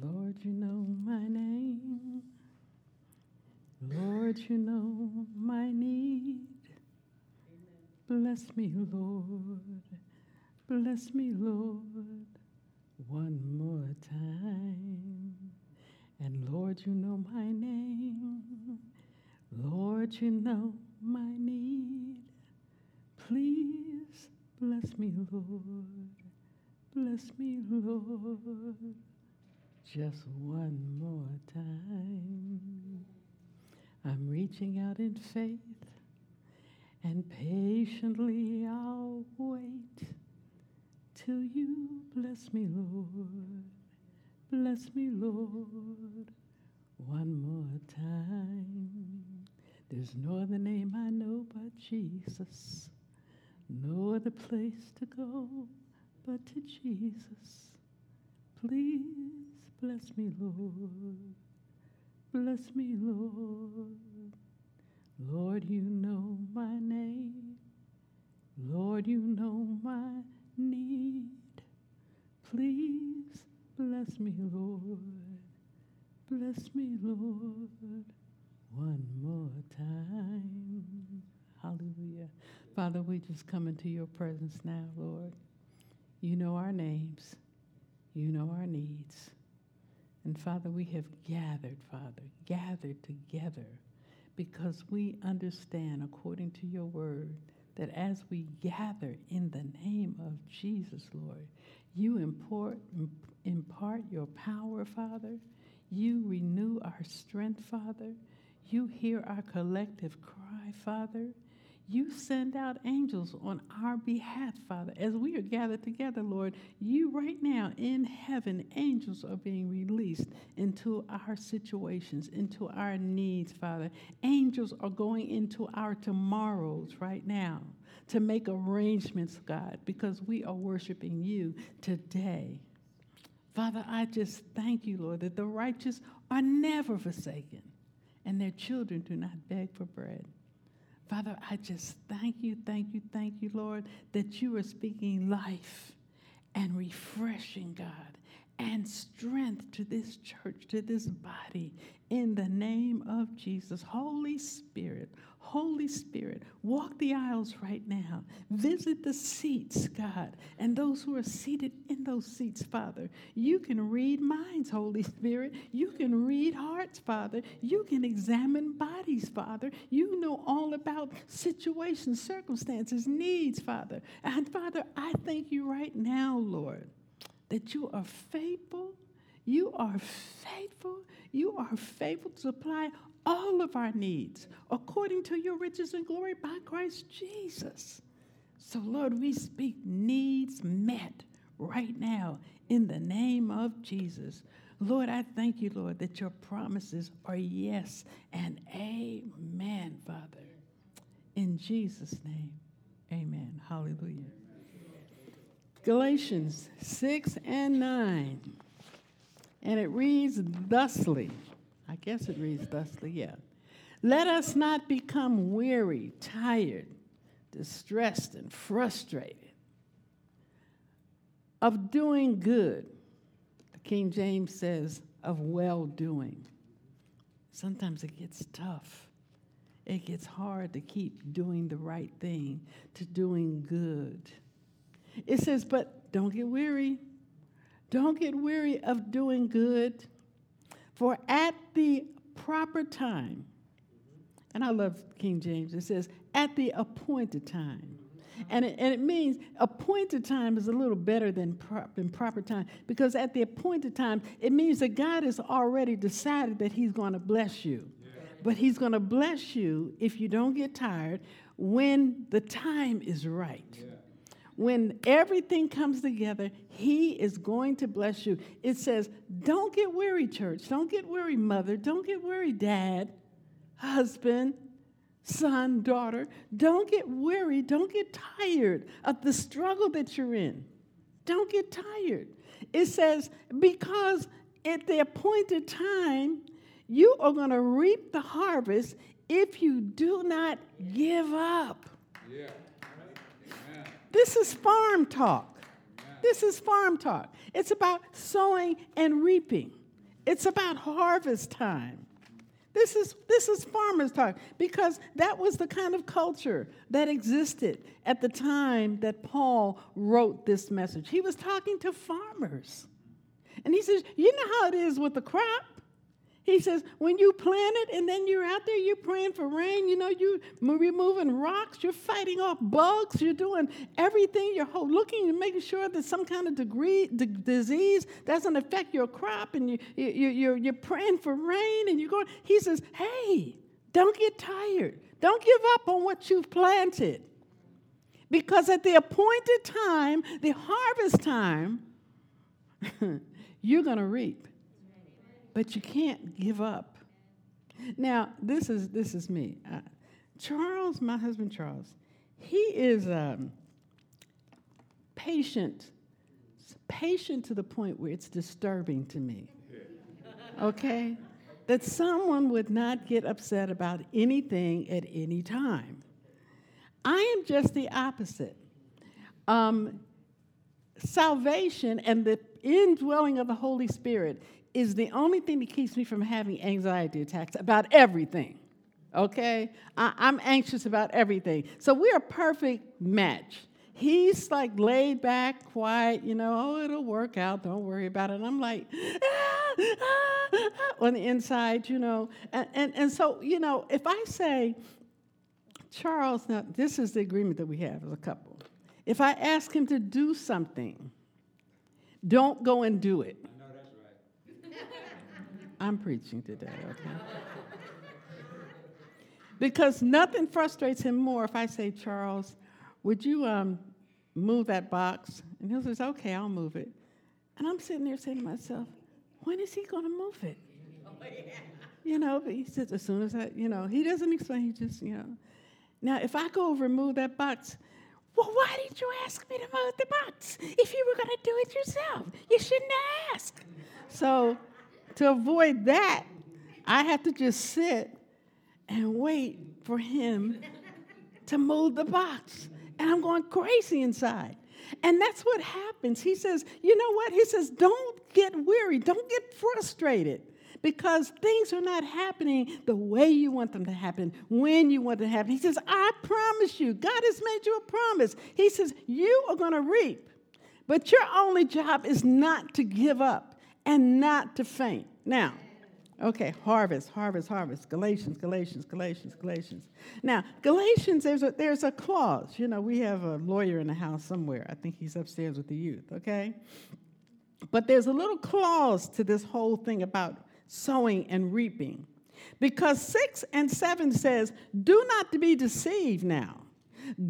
Lord, you know my name. Lord, you know my need. Bless me, Lord. Bless me, Lord, one more time. And Lord, you know my name. Lord, you know my need. Please bless me, Lord. Bless me, Lord. Just one more time. I'm reaching out in faith, and patiently I'll wait till you bless me, Lord. Bless me, Lord, one more time. There's no other name I know but Jesus. No other place to go but to Jesus. Please bless me, Lord. Bless me, Lord. Lord, you know my name. Lord, you know my need. Please bless me, Lord. Bless me, Lord. One more time. Hallelujah. Father, we just come into your presence now, Lord. You know our names. You know our needs. And Father, we have gathered, Father, gathered together because we understand, according to your word, that as we gather in the name of Jesus, Lord, you import, impart your power, Father. You renew our strength, Father. You hear our collective cry, Father. You send out angels on our behalf, Father. As we are gathered together, Lord, you right now in heaven, angels are being released into our situations, into our needs, Father. Angels are going into our tomorrows right now to make arrangements, God, because we are worshiping you today. Father, I just thank you, Lord, that the righteous are never forsaken and their children do not beg for bread. Father, I just thank you, thank you, thank you, Lord, that you are speaking life and refreshing, God, and strength to this church, to this body, in the name of Jesus. Holy Spirit, Holy Spirit, walk the aisles right now. Visit the seats, God, and those who are seated in those seats, Father. You can read minds, Holy Spirit. You can read hearts, Father. You can examine bodies, Father. You know all about situations, circumstances, needs, Father. And Father, I thank you right now, Lord, that you are faithful. You are faithful. You are faithful to supply all of our needs according to your riches and glory by Christ Jesus. So, Lord, we speak needs met right now in the name of Jesus. Lord, I thank you, Lord, that your promises are yes and amen, Father. In Jesus' name, amen. Hallelujah. Galatians 6 and 9. And it reads thusly. I guess it reads thusly, yeah. Let us not become weary, tired, distressed, and frustrated of doing good. The King James says, of well doing. Sometimes it gets tough. It gets hard to keep doing the right thing, to doing good. It says, but don't get weary. Don't get weary of doing good. For at the proper time, and I love King James, it says, at the appointed time. And it, and it means appointed time is a little better than, pro- than proper time because at the appointed time, it means that God has already decided that He's going to bless you. Yeah. But He's going to bless you if you don't get tired when the time is right. Yeah when everything comes together, He is going to bless you. It says, Don't get weary, church. Don't get weary, mother. Don't get weary, dad, husband, son, daughter. Don't get weary. Don't get tired of the struggle that you're in. Don't get tired. It says, Because at the appointed time, you are going to reap the harvest if you do not give up. Yeah. This is farm talk. This is farm talk. It's about sowing and reaping. It's about harvest time. This is, this is farmers talk because that was the kind of culture that existed at the time that Paul wrote this message. He was talking to farmers. And he says, You know how it is with the crop? He says, when you plant it and then you're out there, you're praying for rain, you know, you're removing rocks, you're fighting off bugs, you're doing everything, you're looking and making sure that some kind of degree, d- disease doesn't affect your crop, and you, you, you're, you're praying for rain, and you're going, he says, hey, don't get tired. Don't give up on what you've planted. Because at the appointed time, the harvest time, you're going to reap but you can't give up. Now, this is this is me. Uh, Charles, my husband Charles, he is um, patient, patient to the point where it's disturbing to me. Okay, that someone would not get upset about anything at any time. I am just the opposite. Um, salvation and the indwelling of the Holy Spirit is the only thing that keeps me from having anxiety attacks about everything. Okay? I, am anxious about everything. So we're a perfect match. He's like laid back, quiet, you know, oh, it'll work out, don't worry about it. And I'm like, ah, ah, ah, on the inside, you know. And, and, and so, you know, if I say, Charles, now this is the agreement that we have as a couple. If I ask him to do something, don't go and do it. I'm preaching today, okay? because nothing frustrates him more if I say, Charles, would you um, move that box? And he says, okay, I'll move it. And I'm sitting there saying to myself, when is he going to move it? Oh, yeah. You know, but he says, as soon as I, you know, he doesn't explain, he just, you know. Now, if I go over and move that box, well, why did you ask me to move the box? If you were going to do it yourself, you shouldn't ask. So to avoid that, I have to just sit and wait for him to move the box. And I'm going crazy inside. And that's what happens. He says, you know what? He says, don't get weary, don't get frustrated because things are not happening the way you want them to happen, when you want them to happen. He says, I promise you, God has made you a promise. He says, you are going to reap, but your only job is not to give up and not to faint. Now, okay, harvest, harvest, harvest. Galatians, Galatians, Galatians, Galatians. Now, Galatians, there's a, there's a clause. You know, we have a lawyer in the house somewhere. I think he's upstairs with the youth, okay? But there's a little clause to this whole thing about sowing and reaping. Because 6 and 7 says, Do not be deceived now.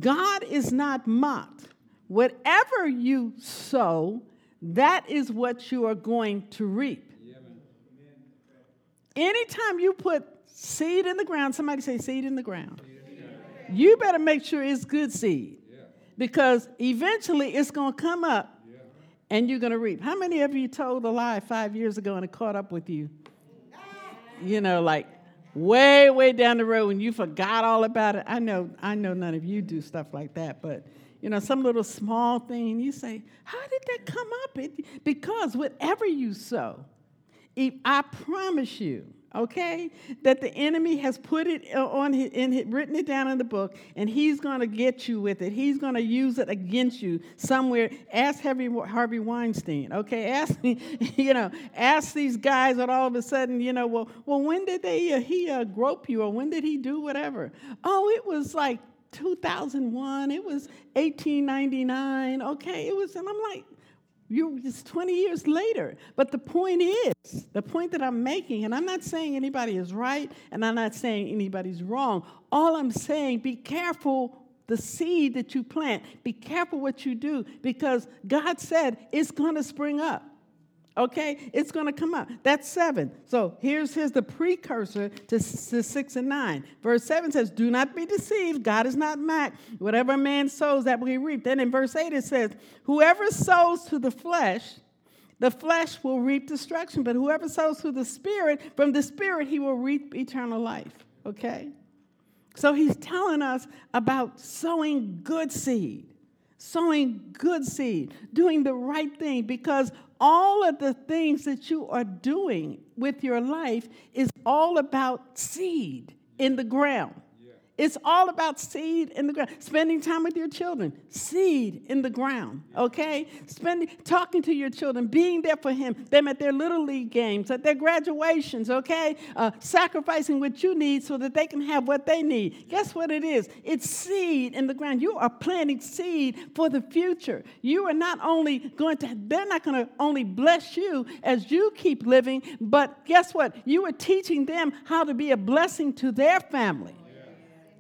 God is not mocked. Whatever you sow, that is what you are going to reap. Anytime you put seed in the ground, somebody say seed in the ground, you better make sure it's good seed because eventually it's going to come up and you're going to reap. How many of you told a lie five years ago and it caught up with you? You know, like way, way down the road when you forgot all about it. I know, I know none of you do stuff like that, but you know, some little small thing, you say, How did that come up? It, because whatever you sow, I promise you, okay, that the enemy has put it on his, in, written it down in the book, and he's going to get you with it. He's going to use it against you somewhere. Ask Harvey, Harvey Weinstein, okay? Ask you know, ask these guys that all of a sudden, you know, well, well, when did they uh, he uh, grope you, or when did he do whatever? Oh, it was like 2001, it was 1899, okay? It was, and I'm like, you it's 20 years later. But the point is, the point that I'm making, and I'm not saying anybody is right, and I'm not saying anybody's wrong. All I'm saying, be careful the seed that you plant. Be careful what you do because God said it's going to spring up. Okay, it's going to come up. That's seven. So here's, here's the precursor to, to six and nine. Verse seven says, Do not be deceived. God is not mocked. Whatever man sows, that will he reap. Then in verse eight it says, Whoever sows to the flesh, the flesh will reap destruction. But whoever sows to the spirit, from the spirit he will reap eternal life. Okay? So he's telling us about sowing good seed sowing good seed, doing the right thing, because all of the things that you are doing with your life is all about seed in the ground. It's all about seed in the ground. Spending time with your children, seed in the ground, okay? Spending, talking to your children, being there for him, them at their little league games, at their graduations, okay? Uh, sacrificing what you need so that they can have what they need. Guess what it is? It's seed in the ground. You are planting seed for the future. You are not only going to, they're not going to only bless you as you keep living, but guess what? You are teaching them how to be a blessing to their family.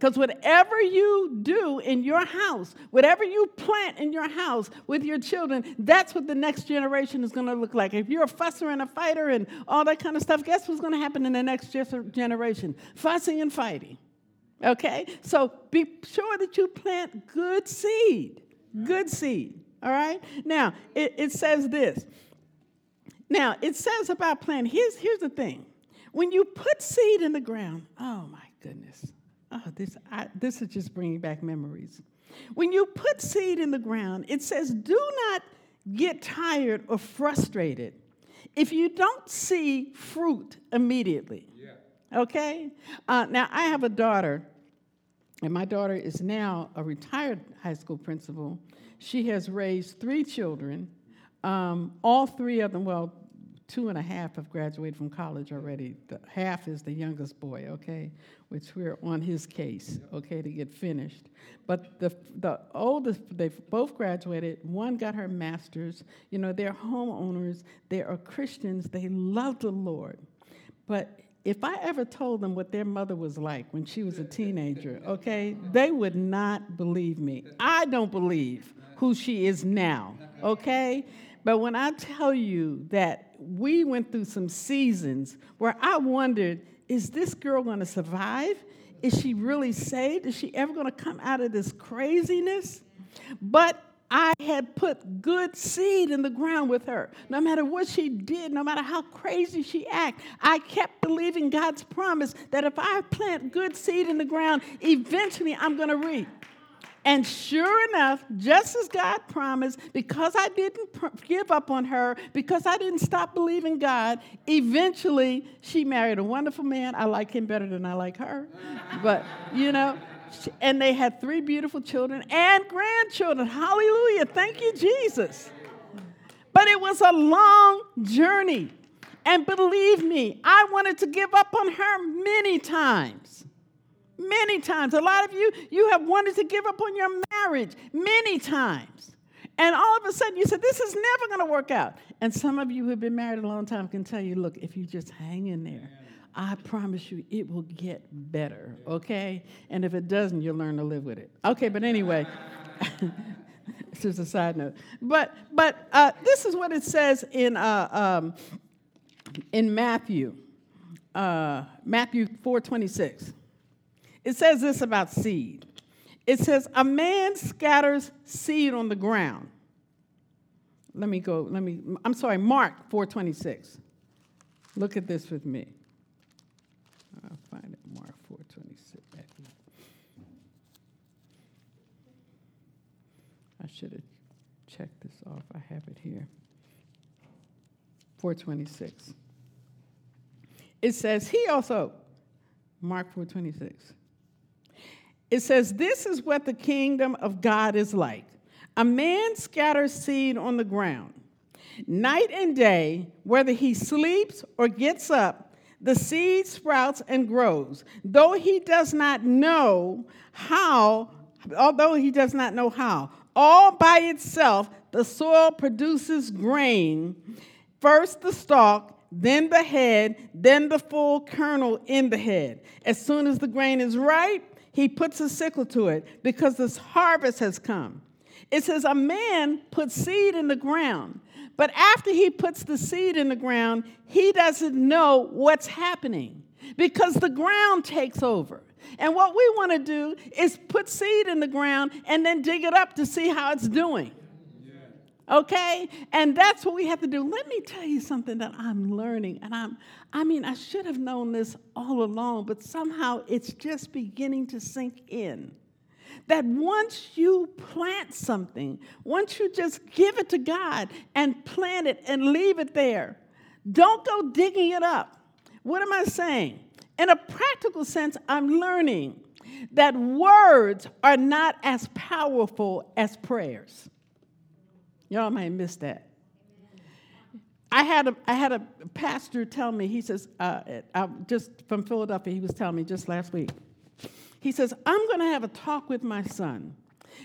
Because whatever you do in your house, whatever you plant in your house with your children, that's what the next generation is going to look like. If you're a fusser and a fighter and all that kind of stuff, guess what's going to happen in the next generation? Fussing and fighting. Okay? So be sure that you plant good seed. Good seed. All right? Now, it, it says this. Now, it says about planting. Here's, here's the thing. When you put seed in the ground, oh my goodness Oh, this, I, this is just bringing back memories. When you put seed in the ground, it says, do not get tired or frustrated if you don't see fruit immediately. Yeah. Okay? Uh, now, I have a daughter, and my daughter is now a retired high school principal. She has raised three children, um, all three of them, well, two and a half have graduated from college already. The half is the youngest boy, okay, which we're on his case, okay, to get finished. But the, the oldest, they've both graduated. One got her master's. You know, they're homeowners, they are Christians, they love the Lord. But if I ever told them what their mother was like when she was a teenager, okay, they would not believe me. I don't believe who she is now, okay? But when I tell you that we went through some seasons where I wondered, is this girl going to survive? Is she really saved? Is she ever going to come out of this craziness? But I had put good seed in the ground with her. No matter what she did, no matter how crazy she acted, I kept believing God's promise that if I plant good seed in the ground, eventually I'm going to reap. And sure enough, just as God promised, because I didn't pr- give up on her, because I didn't stop believing God, eventually she married a wonderful man. I like him better than I like her. but, you know, and they had three beautiful children and grandchildren. Hallelujah. Thank you, Jesus. But it was a long journey. And believe me, I wanted to give up on her many times. Many times. A lot of you, you have wanted to give up on your marriage many times. And all of a sudden you said, This is never going to work out. And some of you who have been married a long time can tell you, Look, if you just hang in there, I promise you it will get better, okay? And if it doesn't, you'll learn to live with it. Okay, but anyway. it's just a side note. But but uh, this is what it says in uh, um, in Matthew, uh, Matthew four twenty six. It says this about seed. It says, A man scatters seed on the ground. Let me go, let me, I'm sorry, Mark 426. Look at this with me. I'll find it, Mark 426. I should have checked this off. I have it here. 426. It says, He also, Mark 426. It says, This is what the kingdom of God is like. A man scatters seed on the ground. Night and day, whether he sleeps or gets up, the seed sprouts and grows. Though he does not know how, although he does not know how, all by itself, the soil produces grain. First the stalk, then the head, then the full kernel in the head. As soon as the grain is ripe, he puts a sickle to it because this harvest has come. It says, A man puts seed in the ground, but after he puts the seed in the ground, he doesn't know what's happening because the ground takes over. And what we want to do is put seed in the ground and then dig it up to see how it's doing. Okay? And that's what we have to do. Let me tell you something that I'm learning. And I'm, I mean, I should have known this all along, but somehow it's just beginning to sink in. that once you plant something, once you just give it to God and plant it and leave it there, don't go digging it up. What am I saying? In a practical sense, I'm learning that words are not as powerful as prayers. Y'all might miss that. I had a, I had a pastor tell me, he says, uh, uh, just from Philadelphia, he was telling me just last week. He says, I'm going to have a talk with my son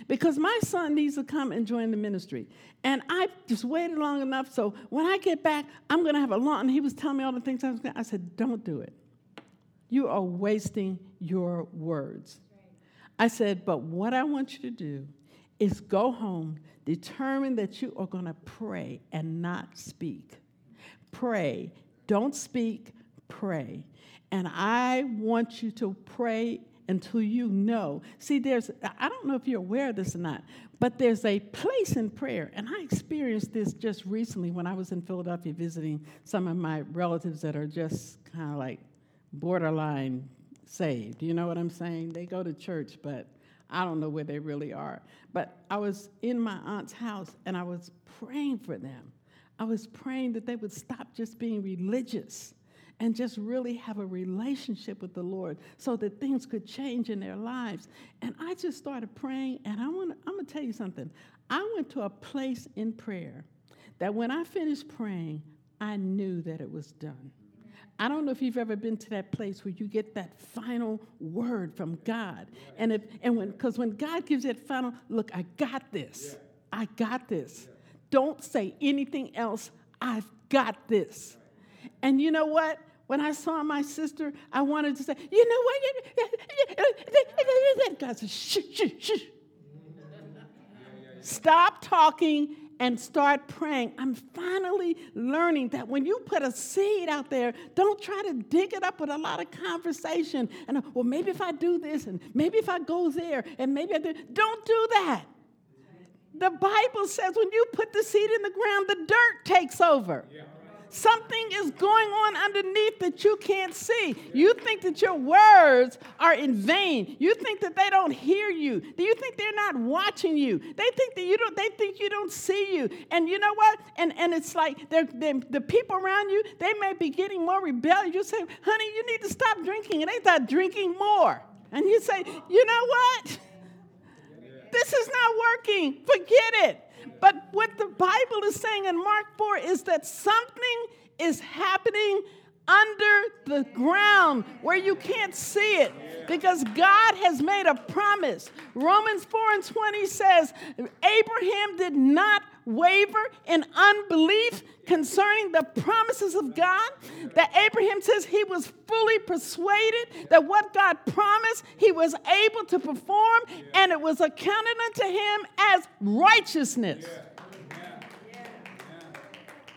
because my son needs to come and join the ministry. And I just waited long enough, so when I get back, I'm going to have a long. And he was telling me all the things I was going to. I said, Don't do it. You are wasting your words. I said, But what I want you to do is go home, determine that you are going to pray and not speak. Pray. Don't speak, pray. And I want you to pray until you know. See, there's, I don't know if you're aware of this or not, but there's a place in prayer. And I experienced this just recently when I was in Philadelphia visiting some of my relatives that are just kind of like borderline saved. You know what I'm saying? They go to church, but I don't know where they really are. But I was in my aunt's house and I was praying for them. I was praying that they would stop just being religious and just really have a relationship with the Lord so that things could change in their lives. And I just started praying, and I want I'm going to tell you something. I went to a place in prayer that when I finished praying, I knew that it was done. I don't know if you've ever been to that place where you get that final word from God. And if and when because when God gives that final, look, I got this. I got this. Don't say anything else. I've got this. And you know what? When I saw my sister, I wanted to say, you know what? God said, shh, shh, shh. Stop talking and start praying. I'm finally learning that when you put a seed out there, don't try to dig it up with a lot of conversation. And, well, maybe if I do this, and maybe if I go there, and maybe I do. Don't do that. The Bible says when you put the seed in the ground, the dirt takes over. Yeah. Something is going on underneath that you can't see. You think that your words are in vain. You think that they don't hear you. Do you think they're not watching you? They think that you don't. They think you don't see you. And you know what? And and it's like they're, they're, the people around you. They may be getting more rebellious. You say, "Honey, you need to stop drinking," and they start drinking more. And you say, "You know what? This is not working. Forget it." But what the Bible is saying in Mark 4 is that something is happening under the ground where you can't see it because God has made a promise. Romans 4 and 20 says, Abraham did not waver in unbelief concerning the promises of God. That Abraham says he was fully persuaded that what God promised, he was able to perform, and it was accounted unto him as righteousness.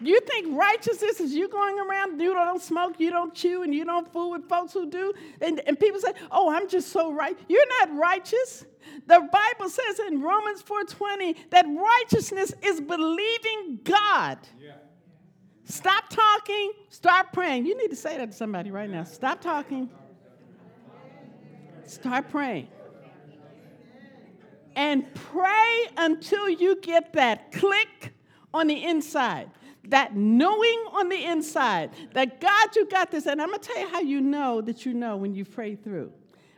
You think righteousness is you going around, you don't smoke, you don't chew, and you don't fool with folks who do? And, and people say, oh, I'm just so right. You're not righteous. The Bible says in Romans 4:20 that righteousness is believing God. Yeah. Stop talking, start praying. You need to say that to somebody right now. Stop talking. Start praying. And pray until you get that click on the inside that knowing on the inside that God, you got this. And I'm going to tell you how you know that you know when you pray through.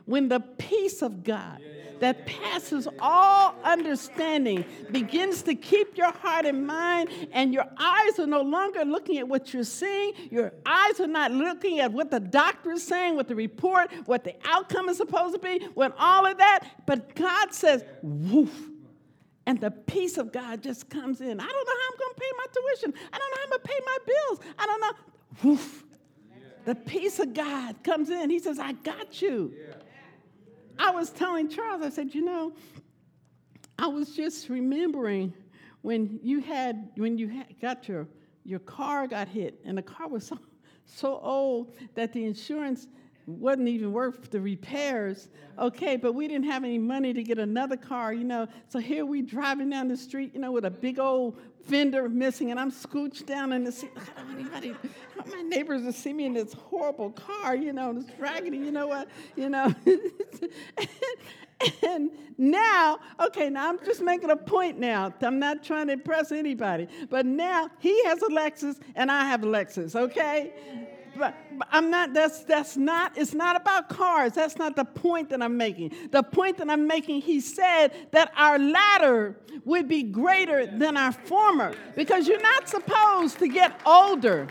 When the peace of God that passes all understanding begins to keep your heart and mind, and your eyes are no longer looking at what you're seeing, your eyes are not looking at what the doctor is saying, what the report, what the outcome is supposed to be, when all of that, but God says, woof and the peace of God just comes in. I don't know how I'm going to pay my tuition. I don't know how I'm going to pay my bills. I don't know. Woof. The peace of God comes in. He says, I got you. I was telling Charles, I said, you know, I was just remembering when you had, when you had, got your, your car got hit, and the car was so, so old that the insurance wasn't even worth the repairs. Okay, but we didn't have any money to get another car, you know. So here we driving down the street, you know, with a big old fender missing, and I'm scooched down in the seat. I don't want anybody, my neighbors to see me in this horrible car, you know, this raggedy, you know what, you know. And now, okay, now I'm just making a point now. I'm not trying to impress anybody. But now he has a Lexus and I have a Lexus, okay? But, I'm not, that's, that's not, it's not about cars. That's not the point that I'm making. The point that I'm making, he said that our latter would be greater than our former because you're not supposed to get older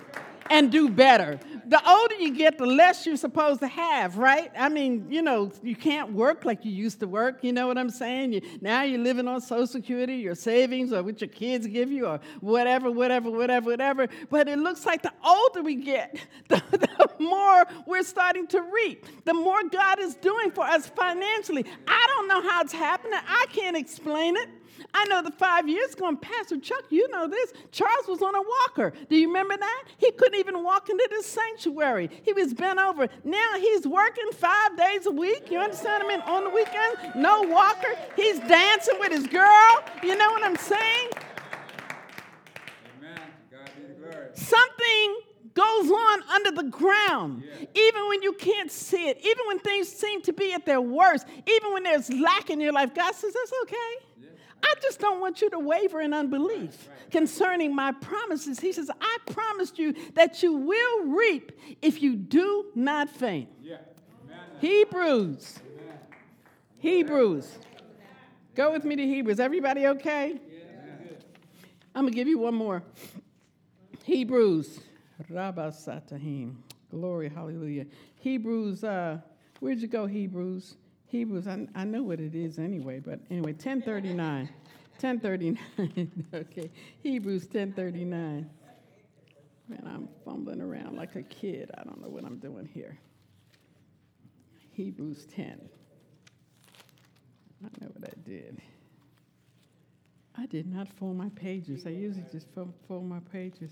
and do better the older you get, the less you're supposed to have, right? I mean, you know, you can't work like you used to work. You know what I'm saying? You, now you're living on Social Security, your savings, or what your kids give you, or whatever, whatever, whatever, whatever. But it looks like the older we get, the, the more we're starting to reap, the more God is doing for us financially. I don't know how it's happening. I can't explain it. I know the five years ago, Pastor Chuck, you know this. Charles was on a walker. Do you remember that? He couldn't even walk into the sanctuary. He was bent over. Now he's working five days a week. You understand? I mean, on the weekend, no walker. He's dancing with his girl. You know what I'm saying? Amen. God be the glory. Something goes on under the ground, yeah. even when you can't see it, even when things seem to be at their worst, even when there's lack in your life. God says, That's okay. I just don't want you to waver in unbelief concerning my promises. He says, I promised you that you will reap if you do not faint. Yeah. Hebrews. Amen. Hebrews. Go with me to Hebrews. Everybody okay? Yeah. I'm going to give you one more. Hebrews. Rabasatahim. Glory, hallelujah. Hebrews, uh, where'd you go, Hebrews? Hebrews, I, I know what it is anyway, but anyway, 1039. 1039. okay, Hebrews 1039. Man, I'm fumbling around like a kid. I don't know what I'm doing here. Hebrews 10. I know what I did. I did not fold my pages. I usually just fold my pages.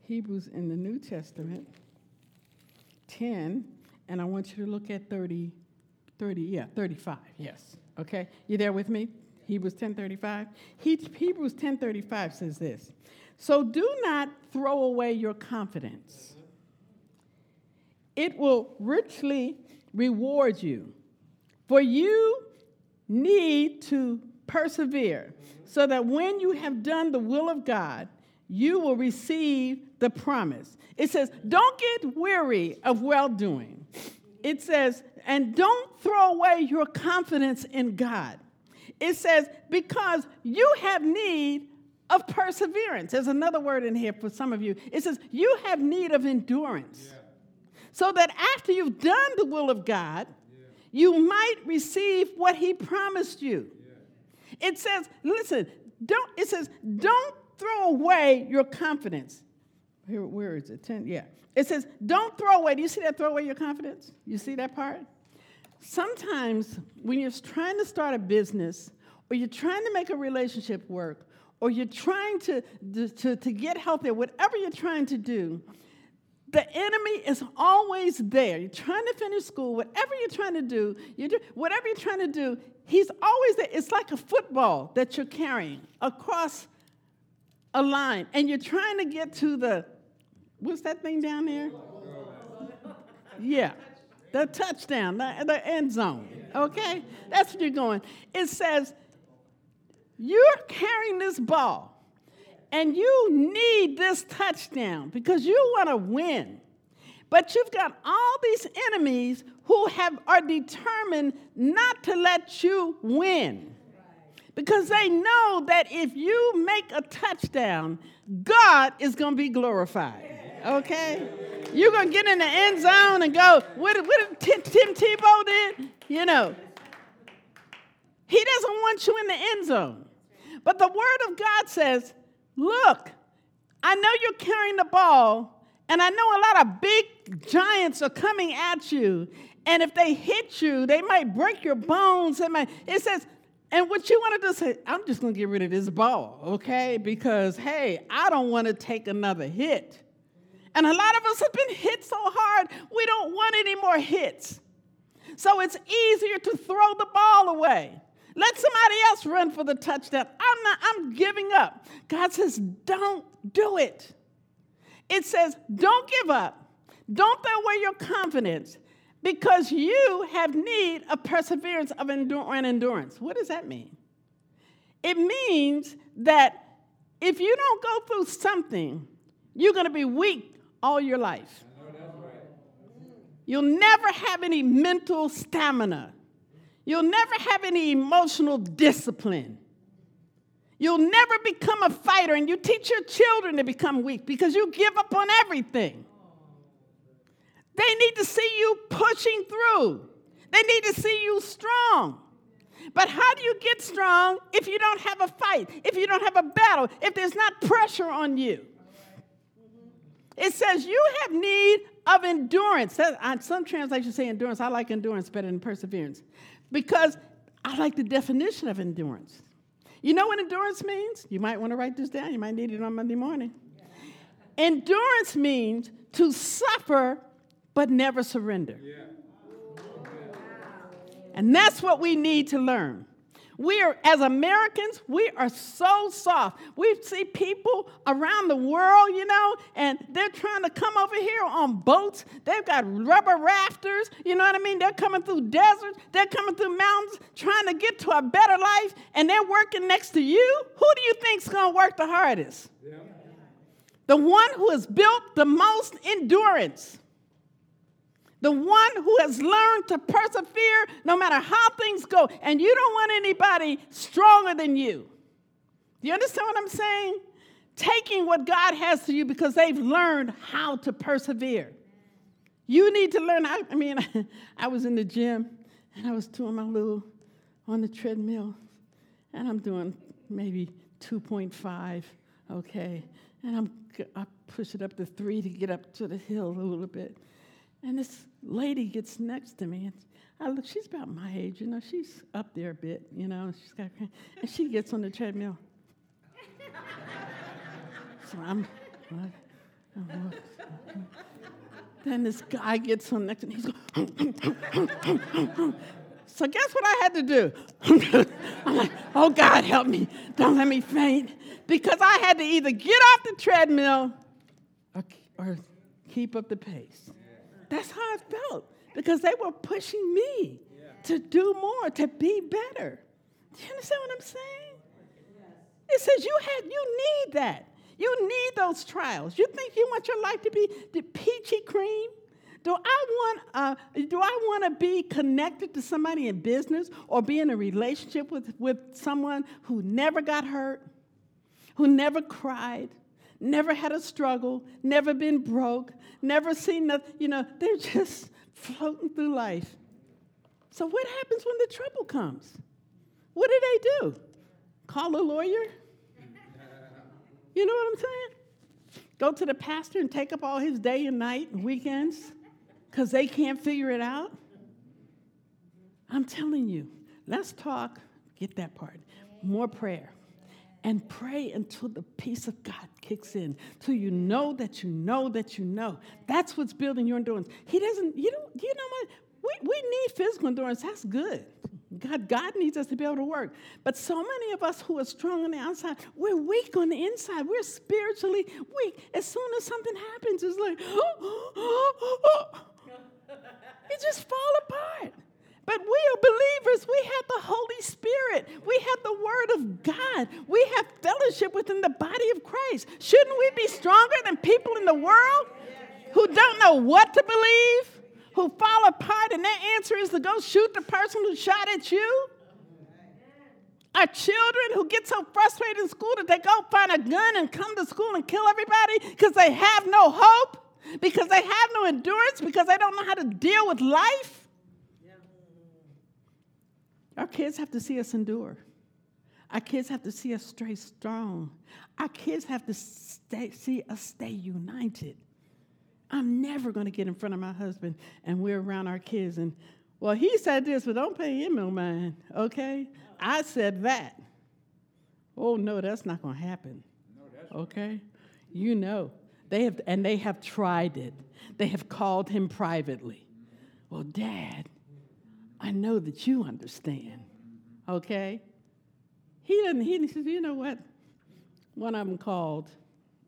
Hebrews in the New Testament, 10, and I want you to look at 30. 30, yeah, 35, yes. Okay, you there with me? Hebrews 10:35. He, Hebrews 10:35 says this. So do not throw away your confidence. It will richly reward you. For you need to persevere so that when you have done the will of God, you will receive the promise. It says, Don't get weary of well doing. It says, and don't throw away your confidence in God. It says, because you have need of perseverance. There's another word in here for some of you. It says, you have need of endurance. Yeah. So that after you've done the will of God, yeah. you might receive what He promised you. Yeah. It says, listen, don't, it says, don't throw away your confidence. Here, where is it? 10, yeah. It says, don't throw away. Do you see that throw away your confidence? You see that part? Sometimes when you're trying to start a business or you're trying to make a relationship work or you're trying to, to, to get healthy, whatever you're trying to do, the enemy is always there. You're trying to finish school, whatever you're trying to do, you do whatever you're trying to do, he's always there. It's like a football that you're carrying across a line, and you're trying to get to the what's that thing down there? Yeah, the touchdown, the, the end zone. Okay? That's what you're going. It says, You're carrying this ball, and you need this touchdown because you want to win. But you've got all these enemies who have, are determined not to let you win because they know that if you make a touchdown, God is going to be glorified. Okay? You're going to get in the end zone and go, what, what did Tim Tebow did? You know. He doesn't want you in the end zone. But the word of God says, look, I know you're carrying the ball, and I know a lot of big giants are coming at you. And if they hit you, they might break your bones. It, might, it says, and what you want to do is say, I'm just going to get rid of this ball, okay? Because, hey, I don't want to take another hit. And a lot of us have been hit so hard, we don't want any more hits. So it's easier to throw the ball away. Let somebody else run for the touchdown. I'm not, I'm giving up. God says, don't do it. It says, don't give up. Don't throw away your confidence. because you have need of perseverance of endur- and endurance. What does that mean? It means that if you don't go through something, you're going to be weak all your life. You'll never have any mental stamina. You'll never have any emotional discipline. You'll never become a fighter, and you teach your children to become weak because you give up on everything. They need to see you pushing through, they need to see you strong. But how do you get strong if you don't have a fight, if you don't have a battle, if there's not pressure on you? It says you have need of endurance. Some translations say endurance. I like endurance better than perseverance because I like the definition of endurance. You know what endurance means? You might want to write this down. You might need it on Monday morning. Endurance means to suffer but never surrender. Yeah. And that's what we need to learn. We are, as Americans, we are so soft. We see people around the world, you know, and they're trying to come over here on boats. They've got rubber rafters, you know what I mean? They're coming through deserts, they're coming through mountains, trying to get to a better life, and they're working next to you. Who do you think's going to work the hardest? Yeah. The one who has built the most endurance the one who has learned to persevere no matter how things go. And you don't want anybody stronger than you. Do you understand what I'm saying? Taking what God has to you because they've learned how to persevere. You need to learn. I, I mean, I was in the gym and I was doing my little on the treadmill, and I'm doing maybe 2.5, okay, and I'm I push it up to three to get up to the hill a little bit. And this lady gets next to me, and I look, she's about my age, you know, she's up there a bit, you know, she's got, and she gets on the treadmill. so I'm, I'm then this guy gets on next to me, he's going, so guess what I had to do? I'm like, oh God, help me. Don't let me faint. Because I had to either get off the treadmill or, or keep up the pace. That's how I felt because they were pushing me yeah. to do more, to be better. Do you understand what I'm saying? It says you had you need that. You need those trials. You think you want your life to be the peachy cream? Do I want uh, do I want to be connected to somebody in business or be in a relationship with, with someone who never got hurt, who never cried, never had a struggle, never been broke, never seen nothing. You know, they're just floating through life. So, what happens when the trouble comes? What do they do? Call a lawyer? You know what I'm saying? Go to the pastor and take up all his day and night and weekends because they can't figure it out? I'm telling you, let's talk, get that part, more prayer and pray until the peace of God kicks in, till you know that you know that you know. That's what's building your endurance. He doesn't, you know, you know what? We, we need physical endurance. That's good. God, God needs us to be able to work. But so many of us who are strong on the outside, we're weak on the inside. We're spiritually weak. As soon as something happens, it's like, oh, oh, oh, it just fall. But we are believers. We have the Holy Spirit. We have the Word of God. We have fellowship within the body of Christ. Shouldn't we be stronger than people in the world who don't know what to believe, who fall apart, and their answer is to go shoot the person who shot at you? Our children who get so frustrated in school that they go find a gun and come to school and kill everybody because they have no hope, because they have no endurance, because they don't know how to deal with life. Our kids have to see us endure. Our kids have to see us stay strong. Our kids have to stay, see us stay united. I'm never going to get in front of my husband and we're around our kids and, well, he said this, but don't pay him no mind, okay? I said that. Oh, no, that's not going to happen, okay? You know. They have, and they have tried it. They have called him privately. Well, Dad, I know that you understand. Okay? He didn't, he says, you know what? One of them called,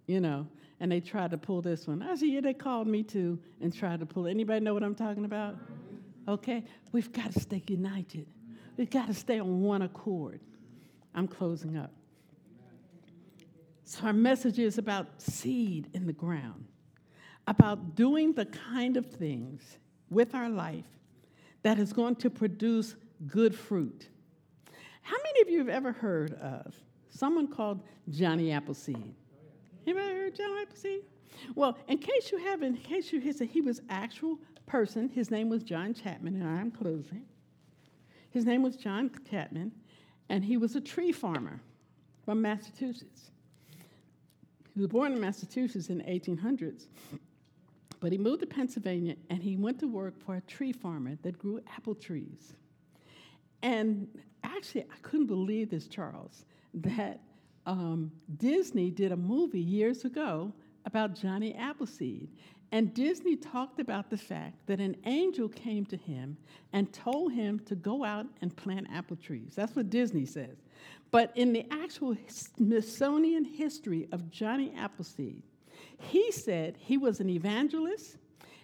you know, and they tried to pull this one. I said, yeah, they called me too and tried to pull. Anybody know what I'm talking about? Okay, we've got to stay united. We've got to stay on one accord. I'm closing up. So our message is about seed in the ground, about doing the kind of things with our life that is going to produce good fruit. How many of you have ever heard of someone called Johnny Appleseed? Anybody heard Johnny Appleseed? Well, in case you haven't, in case you said he was actual person, his name was John Chapman, and I'm closing. His name was John Chapman, and he was a tree farmer from Massachusetts. He was born in Massachusetts in the 1800s, but he moved to Pennsylvania and he went to work for a tree farmer that grew apple trees. And actually, I couldn't believe this, Charles, that um, Disney did a movie years ago about Johnny Appleseed. And Disney talked about the fact that an angel came to him and told him to go out and plant apple trees. That's what Disney says. But in the actual Smithsonian history of Johnny Appleseed, he said he was an evangelist,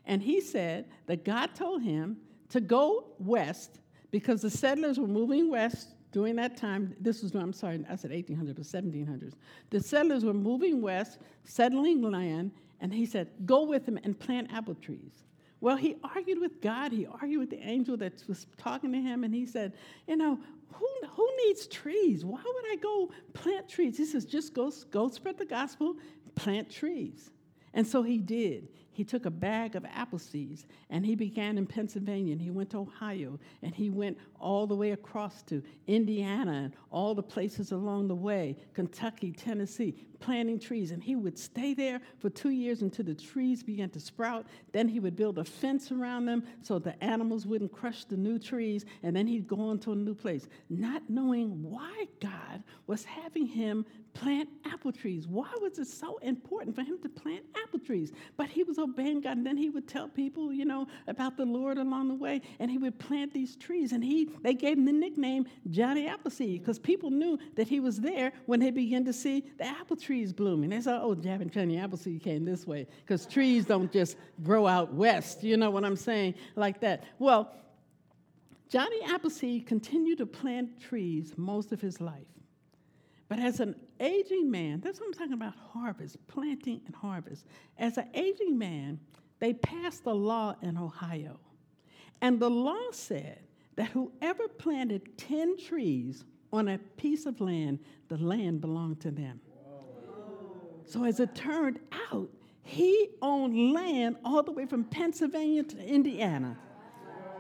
and he said that God told him to go west because the settlers were moving west during that time, this was, I'm sorry, I said 1800s, but 1700s. The settlers were moving west, settling land, and he said, Go with them and plant apple trees. Well, he argued with God. He argued with the angel that was talking to him, and he said, You know, who, who needs trees? Why would I go plant trees? He says, Just go, go spread the gospel, plant trees. And so he did he took a bag of apple seeds and he began in Pennsylvania and he went to Ohio and he went all the way across to Indiana and all the places along the way, Kentucky, Tennessee, planting trees. And he would stay there for two years until the trees began to sprout. Then he would build a fence around them so the animals wouldn't crush the new trees. And then he'd go on to a new place, not knowing why God was having him plant apple trees. Why was it so important for him to plant apple trees? But he was obeying God. And then he would tell people, you know, about the Lord along the way. And he would plant these trees. And he they gave him the nickname Johnny Appleseed because people knew that he was there when they began to see the apple trees blooming. They said, oh, Johnny Appleseed came this way because trees don't just grow out west. You know what I'm saying? Like that. Well, Johnny Appleseed continued to plant trees most of his life. But as an aging man, that's what I'm talking about harvest, planting and harvest. As an aging man, they passed a law in Ohio. And the law said that whoever planted 10 trees on a piece of land, the land belonged to them. So as it turned out, he owned land all the way from Pennsylvania to Indiana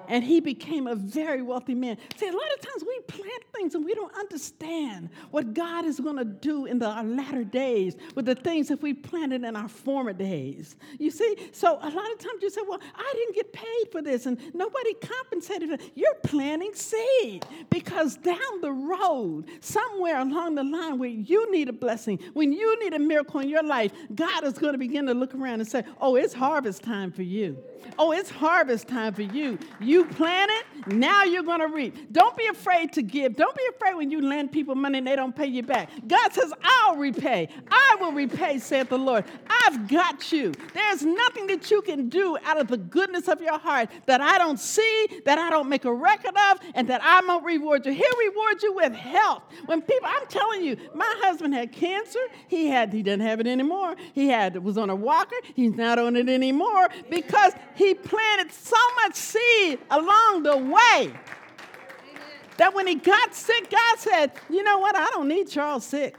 and he became a very wealthy man. See, a lot of times we plant things and we don't understand what God is going to do in the latter days with the things that we planted in our former days. You see, so a lot of times you say, Well, I didn't get paid for this, and nobody compensated. You're planting seed because down the road, somewhere along the line where you need a blessing, when you need a miracle in your life, God is going to begin to look around and say, Oh, it's harvest time for you. Oh, it's harvest time for you. You planted, now you're going to reap. Don't be afraid to give. Don't be afraid when you lend people money and they don't pay you back. God says, I'll repay. I will repay, saith the Lord. I've got you. There's nothing that you can do out of the goodness of your heart that I don't see, that I don't make a record of, and that I won't reward you. He'll reward you with health. When people, I'm telling you, my husband had cancer. He had, he doesn't have it anymore. He had, was on a walker. He's not on it anymore because he planted so much seed along the way that when he got sick, God said, You know what? I don't need Charles sick.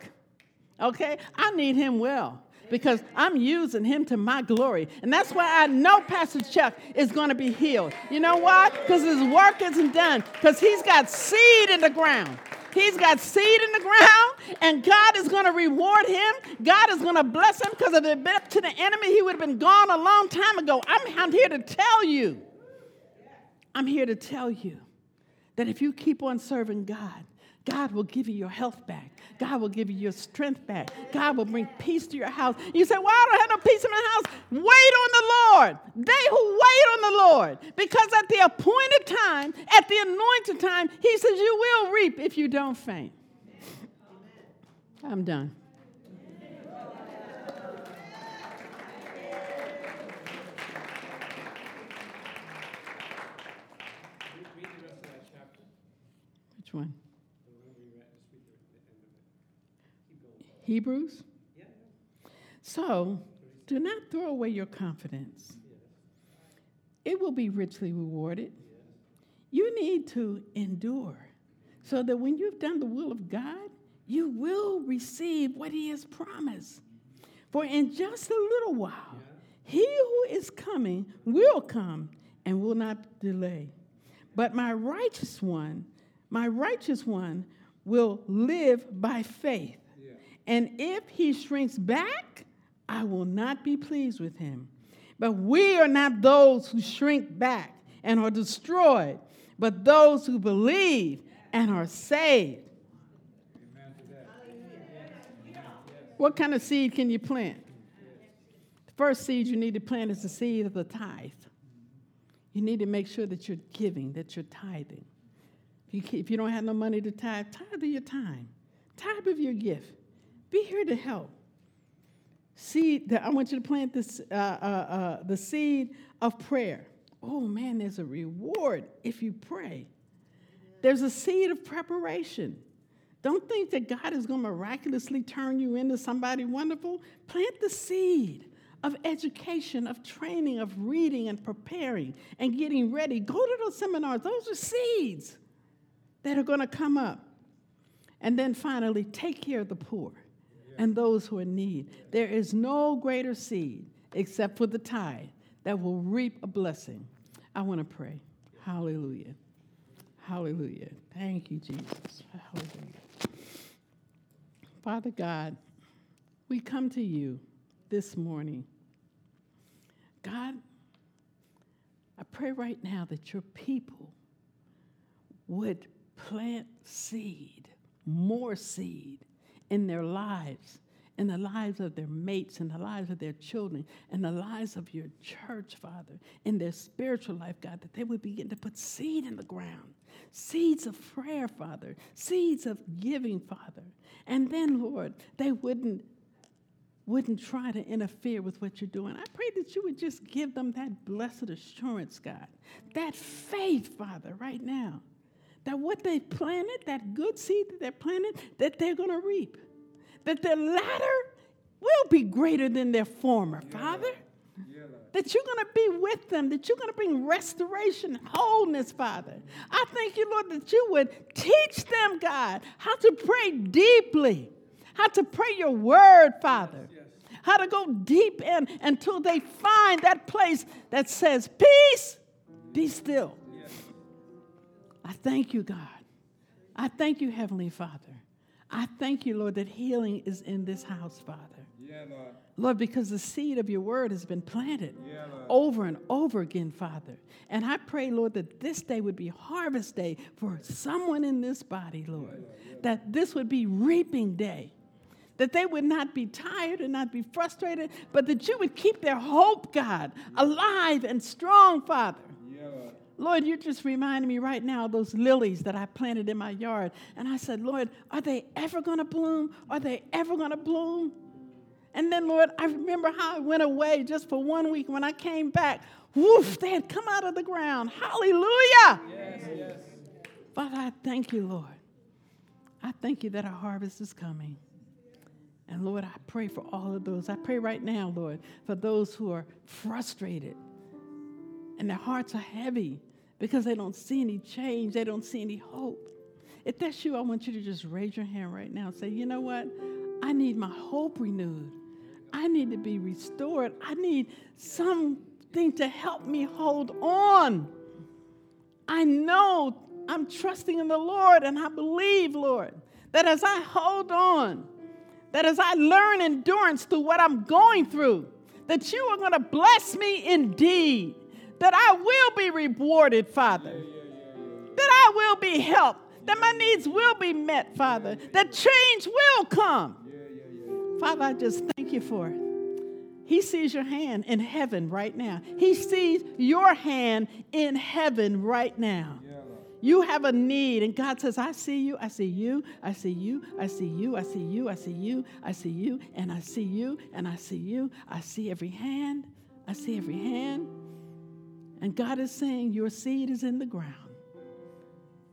Okay? I need him well because I'm using him to my glory. And that's why I know Pastor Chuck is going to be healed. You know why? Because his work isn't done, because he's got seed in the ground. He's got seed in the ground, and God is going to reward him. God is going to bless him because if it had been up to the enemy, he would have been gone a long time ago. I'm, I'm here to tell you, I'm here to tell you that if you keep on serving God, God will give you your health back. God will give you your strength back. God will bring peace to your house. You say, Well, I don't have no peace in my house. Wait on the Lord. They who wait on the Lord, because at the appointed time, at the anointed time, He says, You will reap if you don't faint. I'm done. Which one? Hebrews? So, do not throw away your confidence. It will be richly rewarded. You need to endure so that when you've done the will of God, you will receive what He has promised. For in just a little while, He who is coming will come and will not delay. But my righteous one, my righteous one, will live by faith. And if he shrinks back, I will not be pleased with him. But we are not those who shrink back and are destroyed, but those who believe and are saved. What kind of seed can you plant? The first seed you need to plant is the seed of the tithe. You need to make sure that you're giving, that you're tithing. If you, don't have no money to tithe, tithe of your time, tithe of your gift. Be here to help. Seed, I want you to plant this, uh, uh, uh, the seed of prayer. Oh man, there's a reward if you pray. There's a seed of preparation. Don't think that God is going to miraculously turn you into somebody wonderful. Plant the seed of education, of training, of reading and preparing and getting ready. Go to those seminars. Those are seeds that are going to come up. And then finally, take care of the poor and those who are in need. There is no greater seed except for the tithe that will reap a blessing. I want to pray. Hallelujah. Hallelujah. Thank you, Jesus. Hallelujah. Father God, we come to you this morning. God, I pray right now that your people would plant seed, more seed, in their lives, in the lives of their mates, in the lives of their children, in the lives of your church, Father, in their spiritual life, God, that they would begin to put seed in the ground, seeds of prayer, Father, seeds of giving, Father. And then, Lord, they wouldn't wouldn't try to interfere with what you're doing. I pray that you would just give them that blessed assurance, God, that faith, Father, right now that what they planted, that good seed that they planted, that they're going to reap. That their latter will be greater than their former, yeah. Father. Yeah, that you're going to be with them, that you're going to bring restoration, wholeness, Father. I thank you, Lord, that you would teach them, God, how to pray deeply, how to pray your word, Father. Yes, yes. How to go deep in until they find that place that says, Peace, be still. I thank you, God. I thank you, Heavenly Father. I thank you, Lord, that healing is in this house, Father. Yeah, Lord. Lord, because the seed of your word has been planted yeah, over and over again, Father. And I pray, Lord, that this day would be harvest day for someone in this body, Lord. Yeah, that this would be reaping day. That they would not be tired and not be frustrated, but that you would keep their hope, God, alive and strong, Father. Lord, you just reminded me right now of those lilies that I planted in my yard. And I said, Lord, are they ever going to bloom? Are they ever going to bloom? And then, Lord, I remember how I went away just for one week. When I came back, woof, they had come out of the ground. Hallelujah. Yes, yes. Father, I thank you, Lord. I thank you that our harvest is coming. And Lord, I pray for all of those. I pray right now, Lord, for those who are frustrated and their hearts are heavy because they don't see any change, they don't see any hope. If that's you, I want you to just raise your hand right now and say, you know what? I need my hope renewed. I need to be restored. I need something to help me hold on. I know I'm trusting in the Lord and I believe, Lord, that as I hold on, that as I learn endurance through what I'm going through, that you are going to bless me indeed that I will be rewarded, Father, that I will be helped, that my needs will be met, Father, that change will come. Father, I just thank you for it. He sees your hand in heaven right now. He sees your hand in heaven right now. You have a need, and God says, I see you, I see you, I see you, I see you, I see you, I see you, I see you, and I see you, and I see you. I see every hand, I see every hand. And God is saying, Your seed is in the ground.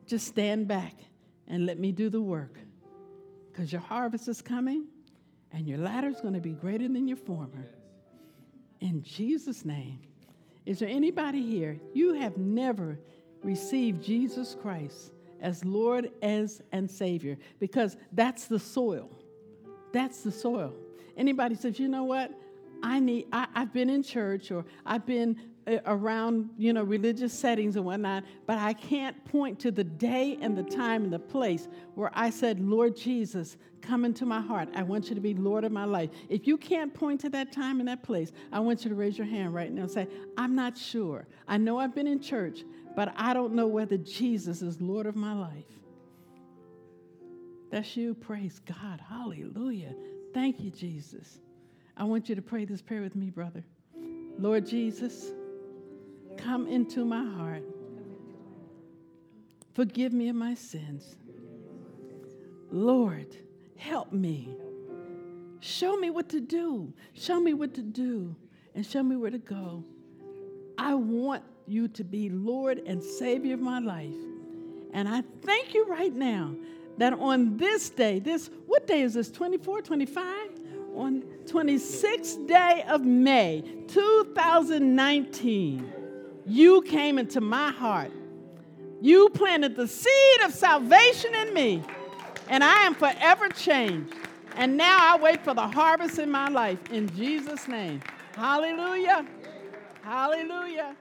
Just stand back and let me do the work. Because your harvest is coming and your latter is going to be greater than your former. In Jesus' name. Is there anybody here? You have never received Jesus Christ as Lord as and Savior because that's the soil. That's the soil. Anybody says, you know what? I need. I, have been in church or I've been uh, around, you know, religious settings and whatnot, but I can't point to the day and the time and the place where I said, Lord Jesus, come into my heart. I want you to be Lord of my life. If you can't point to that time and that place, I want you to raise your hand right now and say, I'm not sure. I know I've been in church, but I don't know whether Jesus is Lord of my life. That's you. Praise God. Hallelujah. Thank you, Jesus. I want you to pray this prayer with me, brother. Lord Jesus, come into my heart. Forgive me of my sins. Lord, help me. Show me what to do. Show me what to do and show me where to go. I want you to be Lord and Savior of my life. And I thank you right now that on this day, this, what day is this? 24, 25? On 26th day of May, 2019, you came into my heart. You planted the seed of salvation in me, and I am forever changed. And now I wait for the harvest in my life in Jesus' name. Hallelujah. Hallelujah.